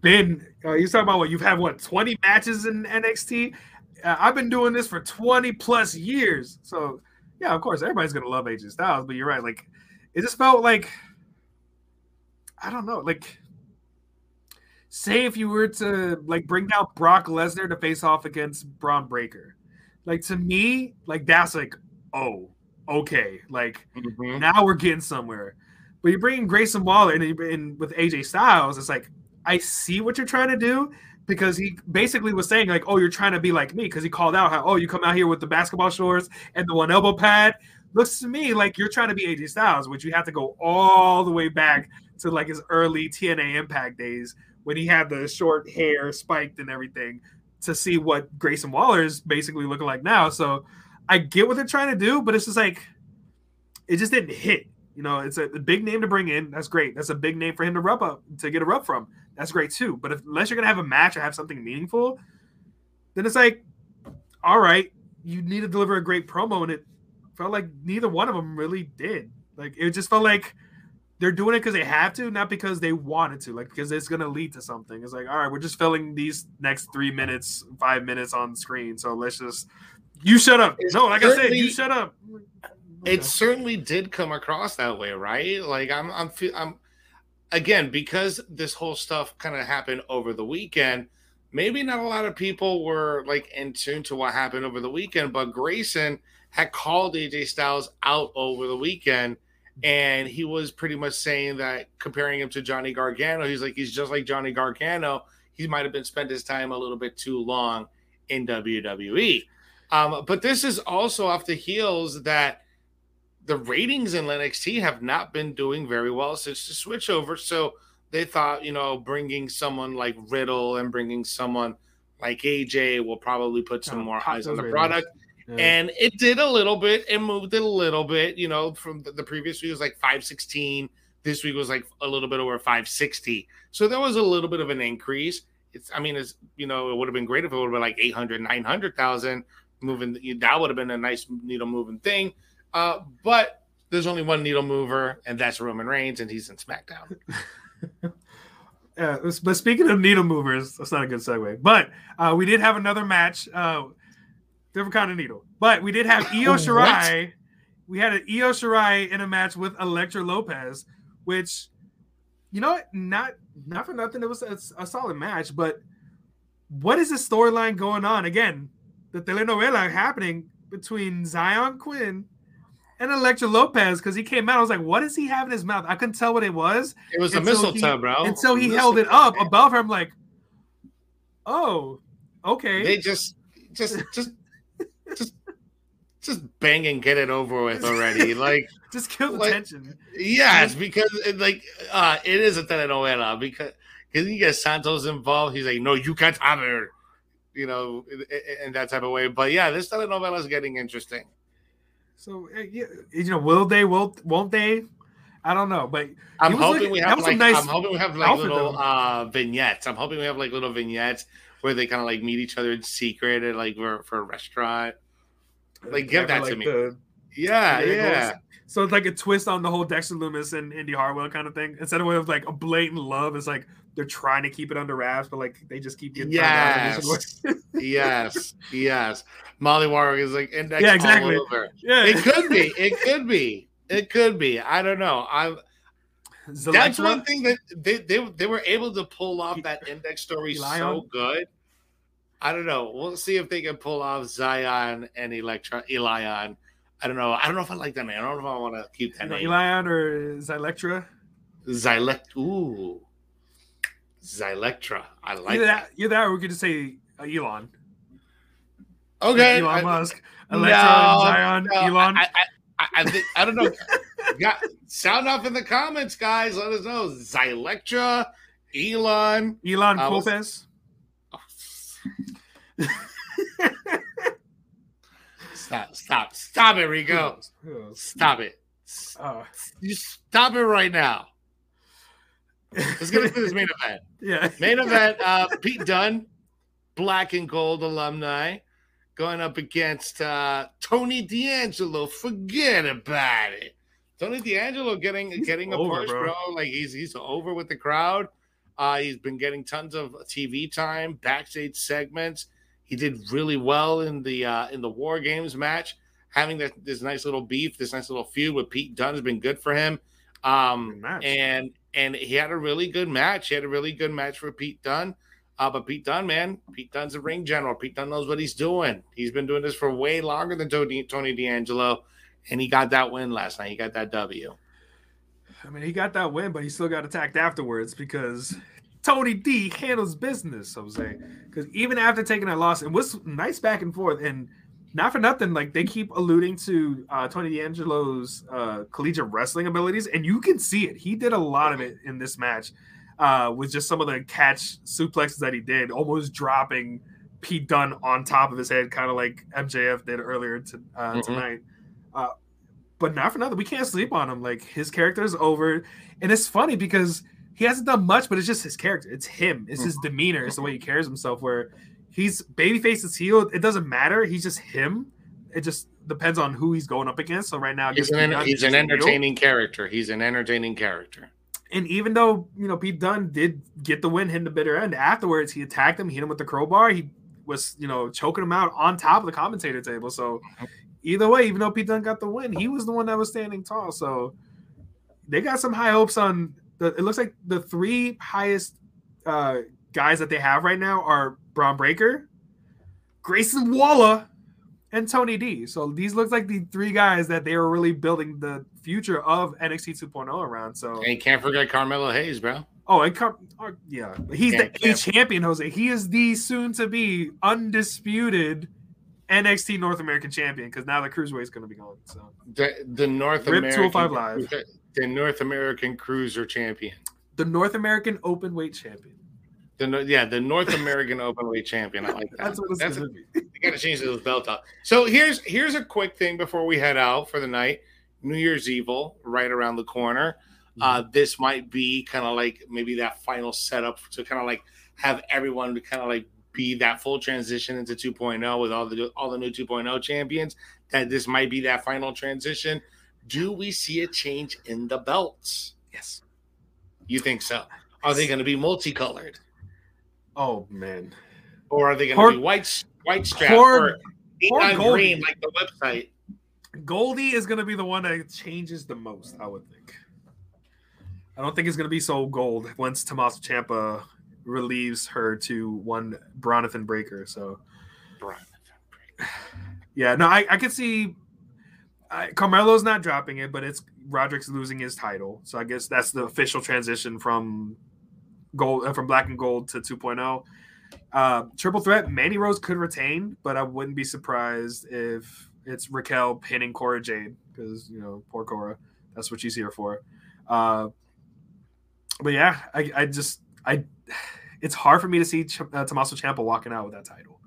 been, uh, talking about what you've had, what, 20 matches in NXT? Uh, I've been doing this for 20 plus years. So, yeah, of course, everybody's to love AJ Styles, but you're right. Like, it just felt like, I don't know, like, say if you were to like bring down Brock Lesnar to face off against Bron Breakker, Like to me, like that's like, oh, okay, like mm-hmm. now we're getting somewhere. But you bring Grayson Waller and, and with AJ Styles, it's like I see what you're trying to do because he basically was saying like, oh, you're trying to be like me because he called out how oh you come out here with the basketball shorts and the one elbow pad. Looks to me like you're trying to be AJ Styles, which you have to go all the way back to like his early TNA Impact days when he had the short hair spiked and everything to see what Grayson Waller is basically looking like now. So I get what they're trying to do, but it's just like it just didn't hit. You know, it's a, big name to bring in. That's great. That's a big name for him to rub up to get a rub from. That's great too. But if, unless you're gonna have a match or have something meaningful, then it's like, all right, you need to deliver a great promo, and it felt like neither one of them really did. Like it just felt like they're doing it because they have to, not because they wanted to. Like because it's gonna lead to something. It's like, all right, we're just filling these next three minutes, five minutes on screen, so let's just You shut up. No, like I said, you shut up. Okay. It certainly did come across that way, right? Like I'm, I'm, I'm, again because this whole stuff kind of happened over the weekend. Maybe not a lot of people were like in tune to what happened over the weekend, but Grayson had called AJ Styles out over the weekend, and he was pretty much saying that comparing him to Johnny Gargano, he's like he's just like Johnny Gargano. He might have been spent his time a little bit too long in WWE. Um, but this is also off the heels that the ratings in NXT have not been doing very well since the switchover. So they thought, you know, bringing someone like Riddle and bringing someone like AJ will probably put some oh, more eyes on the ratings. product. Yeah. And it did a little bit. It moved it a little bit, you know, from the, the previous week was like 516. This week was like a little bit over 560. So there was a little bit of an increase. It's, I mean, it's, you know, it would have been great if it would have been like 800, 900,000 moving. That would have been a nice needle moving thing. Uh, but there's only one needle mover, and that's Roman Reigns, and he's in SmackDown. uh, but speaking of needle movers, that's not a good segue. But uh, we did have another match, uh, different kind of needle. But we did have Io Shirai. We had an Io Shirai in a match with Elektra Lopez, which, you know, not not for nothing, it was a, a solid match. But what is the storyline going on? Again, the telenovela happening between Zion Quinn and Elektra Lopez because he came out. I was like, what does he have in his mouth? I couldn't tell what it was. It was a mistletoe, he, bro. Until he held it up above her. I'm like, oh, okay. They just, just, just, just, just bang and get it over with already. Like, just kill the like, tension. Yes, because it, like, uh, it is a telenovela because because you get Santos involved. He's like, no, you can't have her. You know, in, in that type of way. But yeah, this telenovela is getting interesting. So uh, you know, will they? Will won't they? I don't know, but I'm hoping looking, we have like nice I'm hoping we have like little uh, vignettes. I'm hoping we have like little vignettes where they kind of like meet each other in secret at like for, for a restaurant. Like give that like to me. The, yeah, yeah. So it's like a twist on the whole Dexter Lumis and Indi Hartwell kind of thing. Instead of like a blatant love, it's like they're trying to keep it under wraps, but like they just keep getting yes, yes, yes. Molly Warwick is like index yeah, exactly. all over. Yeah, it could be. It could be. It could be. I don't know. I'm. That's one thing that they, they they were able to pull off that index story so good. I don't know. We'll see if they can pull off Zion and Electra Elion. I don't know. I don't know if I like that name. I don't know if I want to keep that name. Elion or Xylectra? Xylect. Ooh. Xylectra. I like either that. Either that or we could just say uh, Elon. Okay. Elon I, Musk. Electra, no, Zion, no, Elon. I, I, I, think, I don't know. Got, sound off in the comments, guys. Let us know. Xylectra, Elon. Elon uh, Lopez. Stop, stop, stop it, Rico. Stop it. Uh, you stop it right now. Let's get into this main event. Yeah. Main event, uh, Pete Dunne, black and gold alumni, going up against uh, Tony D'Angelo. Forget about it. Tony D'Angelo getting he's getting over, a push, bro. bro. Like he's he's over with the crowd. Uh, he's been getting tons of TV time, backstage segments. He did really well in the uh, in the War Games match. Having that this nice little beef, this nice little feud with Pete Dunne has been good for him. Um, and and he had a really good match. He had a really good match for Pete Dunne. Uh, but Pete Dunne, man, Pete Dunne's a ring general. Pete Dunne knows what he's doing. He's been doing this for way longer than Tony, Tony D'Angelo, and he got that win last night. He got that W. I mean, he got that win, but he still got attacked afterwards because Tony D handles business. I was saying because even after taking that loss, it was nice back and forth, and not for nothing, like they keep alluding to uh, Tony D'Angelo's uh, collegiate wrestling abilities, and you can see it. He did a lot of it in this match uh, with just some of the catch suplexes that he did, almost dropping Pete Dunne on top of his head, kind of like MJF did earlier to, uh, mm-hmm. tonight. Uh, but not for nothing, we can't sleep on him. Like his character is over, and it's funny because he hasn't done much, but it's just his character. It's him. It's his mm-hmm. demeanor. It's the way he carries himself. Where he's babyface is healed. It doesn't matter. He's just him. It just depends on who he's going up against. So right now, he's an, he's an entertaining character. He's an entertaining character. And even though you know Pete Dunne did get the win, hit the bitter end, afterwards he attacked him, hit him with the crowbar. He was you know choking him out on top of the commentator table. So either way, even though Pete Dunne got the win, he was the one that was standing tall. So they got some high hopes on the. It looks like the three highest uh, guys that they have right now are Bron Breakker, Grayson Waller, and Tony D. So these look like the three guys that they were really building the future of NXT 2.0 around. So and you can't forget Carmelo Hayes, bro. Oh, and Car- oh, yeah, he's can't, the A champion, Jose. He is the soon to be undisputed NXT North American champion because now the cruiserweight is going to be gone. So the the North Rip American 205 Live, the North American Cruiser champion, the North American Open Weight champion. The yeah, the North American Openweight champion. I like that. That's what it's That's gonna a, be. You got to change those belt up. So here's here's a quick thing before we head out for the night. New Year's Evil right around the corner. Mm-hmm. Uh, this might be kind of like maybe that final setup to kind of like have everyone to kind of like be that full transition into 2.0 with all the all the new 2.0 champions. That this might be that final transition. Do we see a change in the belts? Yes. You think so? Are they going to be multicolored? Oh man. Or are they going to be white white strap poor, or green like the website? Goldie is going to be the one that changes the most, I would think. I don't think it's going to be so gold once Tommaso Ciampa relieves her to one Bronathan Breaker. So, yeah, no, I, I could see I, Carmelo's not dropping it, but it's Roderick's losing his title. So I guess that's the official transition from gold uh, from black and gold to 2.0. Uh, triple threat, Mandy Rose could retain, but I wouldn't be surprised if it's Raquel pinning Cora Jade because you know poor Cora, that's what she's here for. Uh, but yeah, I, I just I, it's hard for me to see Ch- uh, Tommaso Ciampa walking out with that title,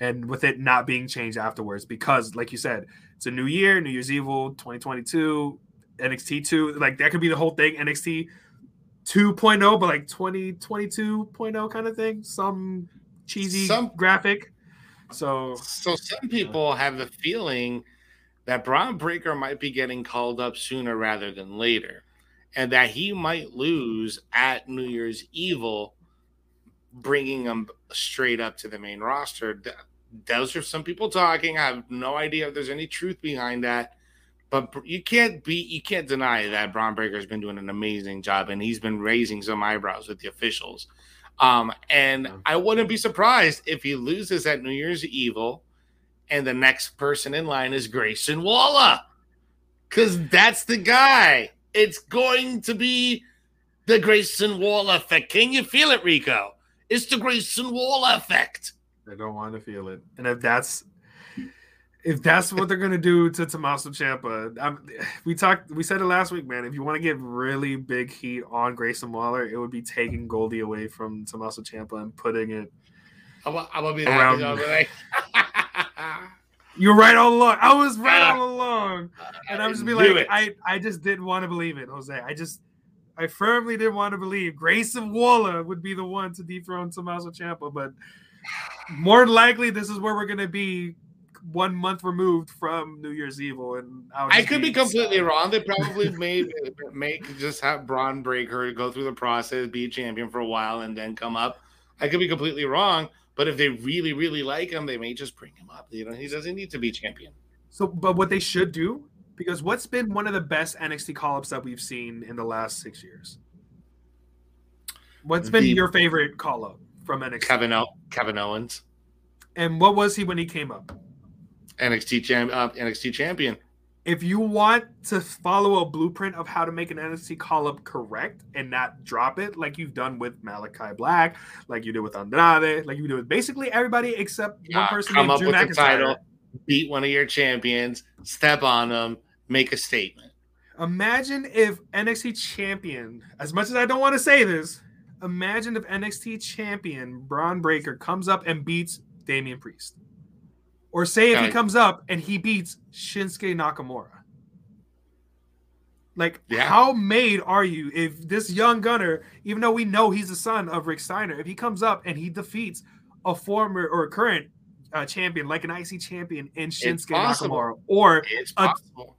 and with it not being changed afterwards because, like you said, it's a new year, New Year's Evil, 2022, NXT two, like that could be the whole thing. NXT 2.0, but like 2022.0 kind of thing. Some cheesy some, graphic. So so some people have the feeling that Bron Breakker might be getting called up sooner rather than later, and that he might lose at New Year's Evil, bringing him straight up to the main roster. Those are some people talking. I have no idea if there's any truth behind that. But you can't be you can't deny that Bron Breakker's been doing an amazing job and he's been raising some eyebrows with the officials. Um, and I wouldn't be surprised if he loses at New Year's Evil and the next person in line is Grayson Waller. Cause that's the guy. It's going to be the Grayson Waller effect. Can you feel it, Rico? It's the Grayson Waller effect. I don't want to feel it. And if that's if that's what they're gonna do to Tommaso Ciampa, I'm, we talked, we said it last week, man. If you want to get really big heat on Grayson Waller, it would be taking Goldie away from Tommaso Ciampa and putting it. I'm, I'm gonna be around. You're right all along. I was right all uh, along, and I'm just be like, it. I, I just didn't want to believe it, Jose. I just, I firmly didn't want to believe Grayson Waller would be the one to dethrone Tommaso Ciampa, but more likely, this is where we're gonna be one month removed from New Year's Evil, and I could be uh, completely sad. wrong. They probably may make just have Bron Breakker go through the process, be champion for a while, and then come up. I could be completely wrong, but if they really, really like him, they may just bring him up. You know, he doesn't need to be champion. So, but what they should do, because what's been one of the best NXT call ups that we've seen in the last six years? What's been the, your favorite call up from NXT? Kevin, o- Kevin Owens. And what was he when he came up? NXT champ, uh, NXT champion. If you want to follow a blueprint of how to make an NXT call up correct and not drop it like you've done with Malakai Black, like you did with Andrade, like you did with basically everybody except one person come named Drew McIntyre. Title, beat one of your champions, step on them, make a statement. Imagine if NXT champion, as much as I don't want to say this, imagine if NXT champion Bron Breakker comes up and beats Damian Priest. Or say if he comes up and he beats Shinsuke Nakamura. Like, yeah. how made are you if this young gunner, even though we know he's the son of Rick Steiner, if he comes up and he defeats a former or a current uh, champion, like an IC champion in Shinsuke Nakamura, or a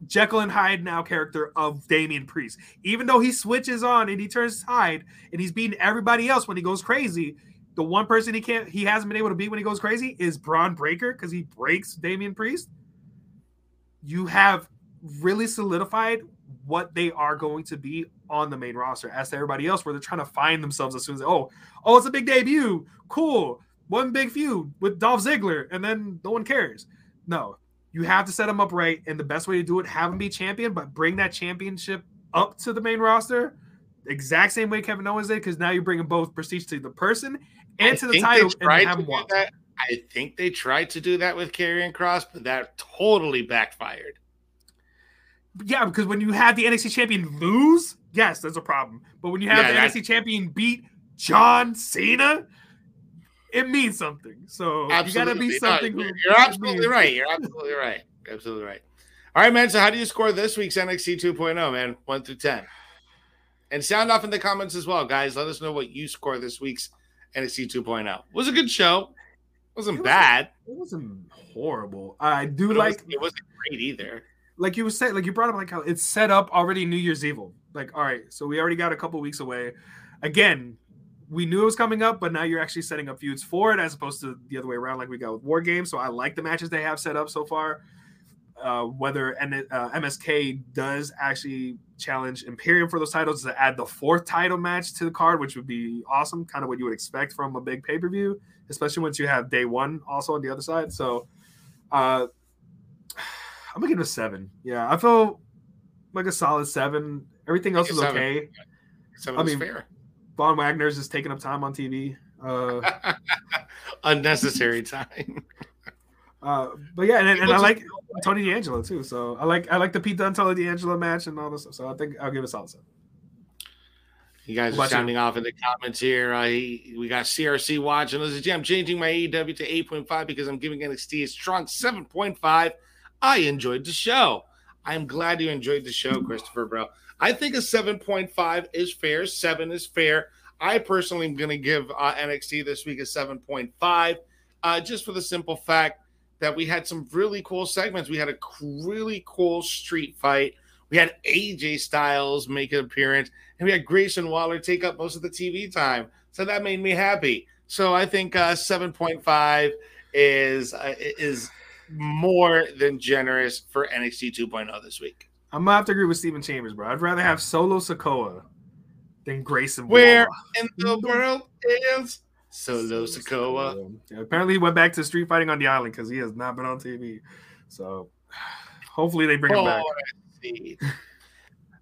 Jekyll and Hyde now character of Damian Priest, even though he switches on and he turns Hyde and he's beating everybody else when he goes crazy, The one person he can't he hasn't been able to beat when he goes crazy is Bron Breakker because he breaks Damian Priest. You have really solidified what they are going to be on the main roster as to everybody else, where they're trying to find themselves as soon as oh, oh, it's a big debut. Cool. One big feud with Dolph Ziggler, and then no one cares. No, you have to set them up right. And the best way to do it, have them be champion, but bring that championship up to the main roster. Exact same way Kevin Owens did, because now you're bringing both prestige to the person and I to the title and have watch. That. I think they tried to do that with Karrion Kross, but that totally backfired. Yeah, because when you have the NXT champion lose, yes, there's a problem. But when you have yeah, the NXT champion beat John Cena, it means something. So absolutely. you got to be something. No, you're, absolutely right. You're absolutely right. Absolutely right. All right, man. So how do you score this week's NXT 2.0, man? One through ten. And sound off in the comments as well, guys. Let us know what you score this week's NXT 2.0. It was a good show. It wasn't it bad. It wasn't horrible. I do but like. It wasn't, it wasn't great either. Like you saying, like you brought up, like how it's set up already New Year's Evil. Like, all right, so we already got a couple weeks away. Again, we knew it was coming up, but now you're actually setting up feuds for it as opposed to the other way around, like we got with War Games. So I like the matches they have set up so far. Uh, whether and uh, MSK does actually challenge Imperium for those titles to add the fourth title match to the card, which would be awesome, kind of what you would expect from a big pay per view, especially once you have day one also on the other side. So, uh, I'm gonna give it a seven. Yeah, I feel like a solid seven. Everything else is okay. Seven I mean, fair. Von Wagner's just taking up time on TV. Uh, Unnecessary time. uh, but yeah, and, and I like Tony D'Angelo too. So I like I like the Pete Dunne Tony D'Angelo match and all this stuff. So I think I'll give it a solid seven. You guys are sounding off in the comments here. Uh, we got CRC watching. Listen, I'm changing my AEW to 8.5 because I'm giving NXT a strong 7.5. I enjoyed the show. I'm glad you enjoyed the show, Christopher, bro. I think a 7.5 is fair. Seven is fair. I personally am going to give uh, NXT this week a 7.5, uh, just for the simple fact that we had some really cool segments. We had a really cool street fight. We had AJ Styles make an appearance, and we had Grayson Waller take up most of the TV time. So that made me happy. So I think uh, 7.5 is uh, is more than generous for NXT 2.0 this week. I'm gonna have to agree with Stephen Chambers, bro. I'd rather have Solo Sikoa than Grayson. Where in the world is Solo Sikoa? Yeah, apparently, he went back to street fighting on the island because he has not been on TV. So, hopefully, they bring oh, him back.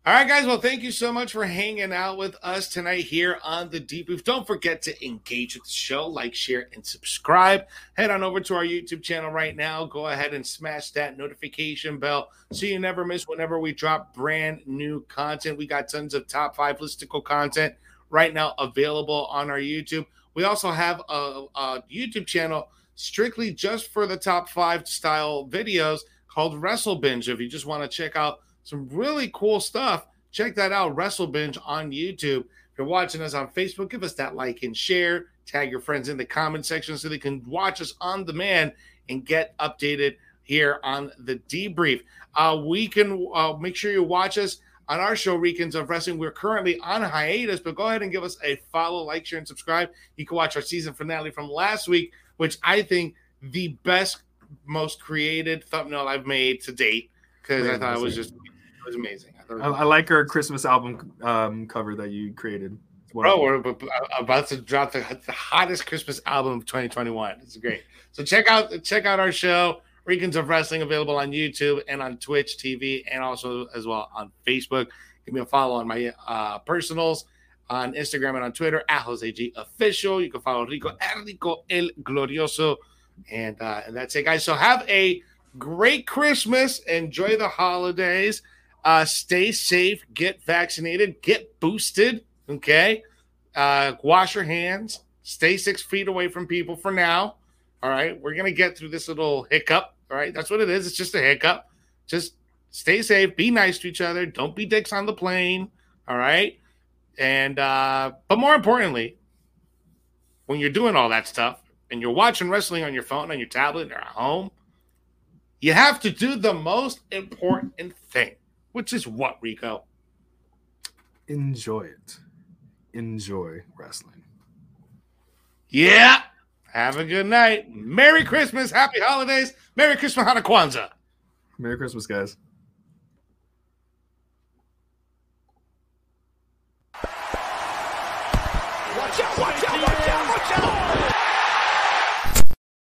All right, guys. Well, thank you so much for hanging out with us tonight here on the Debrief. Don't forget to engage with the show, like, share, and subscribe. Head on over to our YouTube channel right now. Go ahead and smash that notification bell so you never miss whenever we drop brand new content. We got tons of top five listicle content right now available on our YouTube. We also have a, a YouTube channel strictly just for the top five style videos called Wrestle Binge. If you just want to check out some really cool stuff. Check that out, Wrestle Binge on YouTube. If you're watching us on Facebook, give us that like and share. Tag your friends in the comment section so they can watch us on demand and get updated here on the debrief. Uh, we can uh, make sure you watch us on our show, Weekends of Wrestling. We're currently on hiatus, but go ahead and give us a follow, like, share, and subscribe. You can watch our season finale from last week, which I think the best, most created thumbnail I've made to date because I thought it was just was amazing. I, I, I like our Christmas album um, cover that you created. Bro, we're about to drop the, the, hottest Christmas album of 2021. It's great. So check out check out our show, Weekends of Wrestling, available on YouTube and on Twitch TV, and also as well on Facebook. Give me a follow on my uh, personals on Instagram and on Twitter at Jose G Official. You can follow Rico Rico El Glorioso, and uh, and that's it, guys. So have a great Christmas. Enjoy the holidays. Uh, stay safe, get vaccinated, get boosted. Okay. Uh, wash your hands, stay six feet away from people for now. All right. We're going to get through this little hiccup. All right. That's what it is. It's just a hiccup. Just stay safe, be nice to each other, don't be dicks on the plane. All right. And, uh, but more importantly, when you're doing all that stuff and you're watching wrestling on your phone, on your tablet, or at home, you have to do the most important thing which is what, Rico? Enjoy it. Enjoy wrestling. Yeah. Have a good night. Merry Christmas. Happy holidays. Merry Christmas, Hanukkah Kwanzaa. Merry Christmas, guys.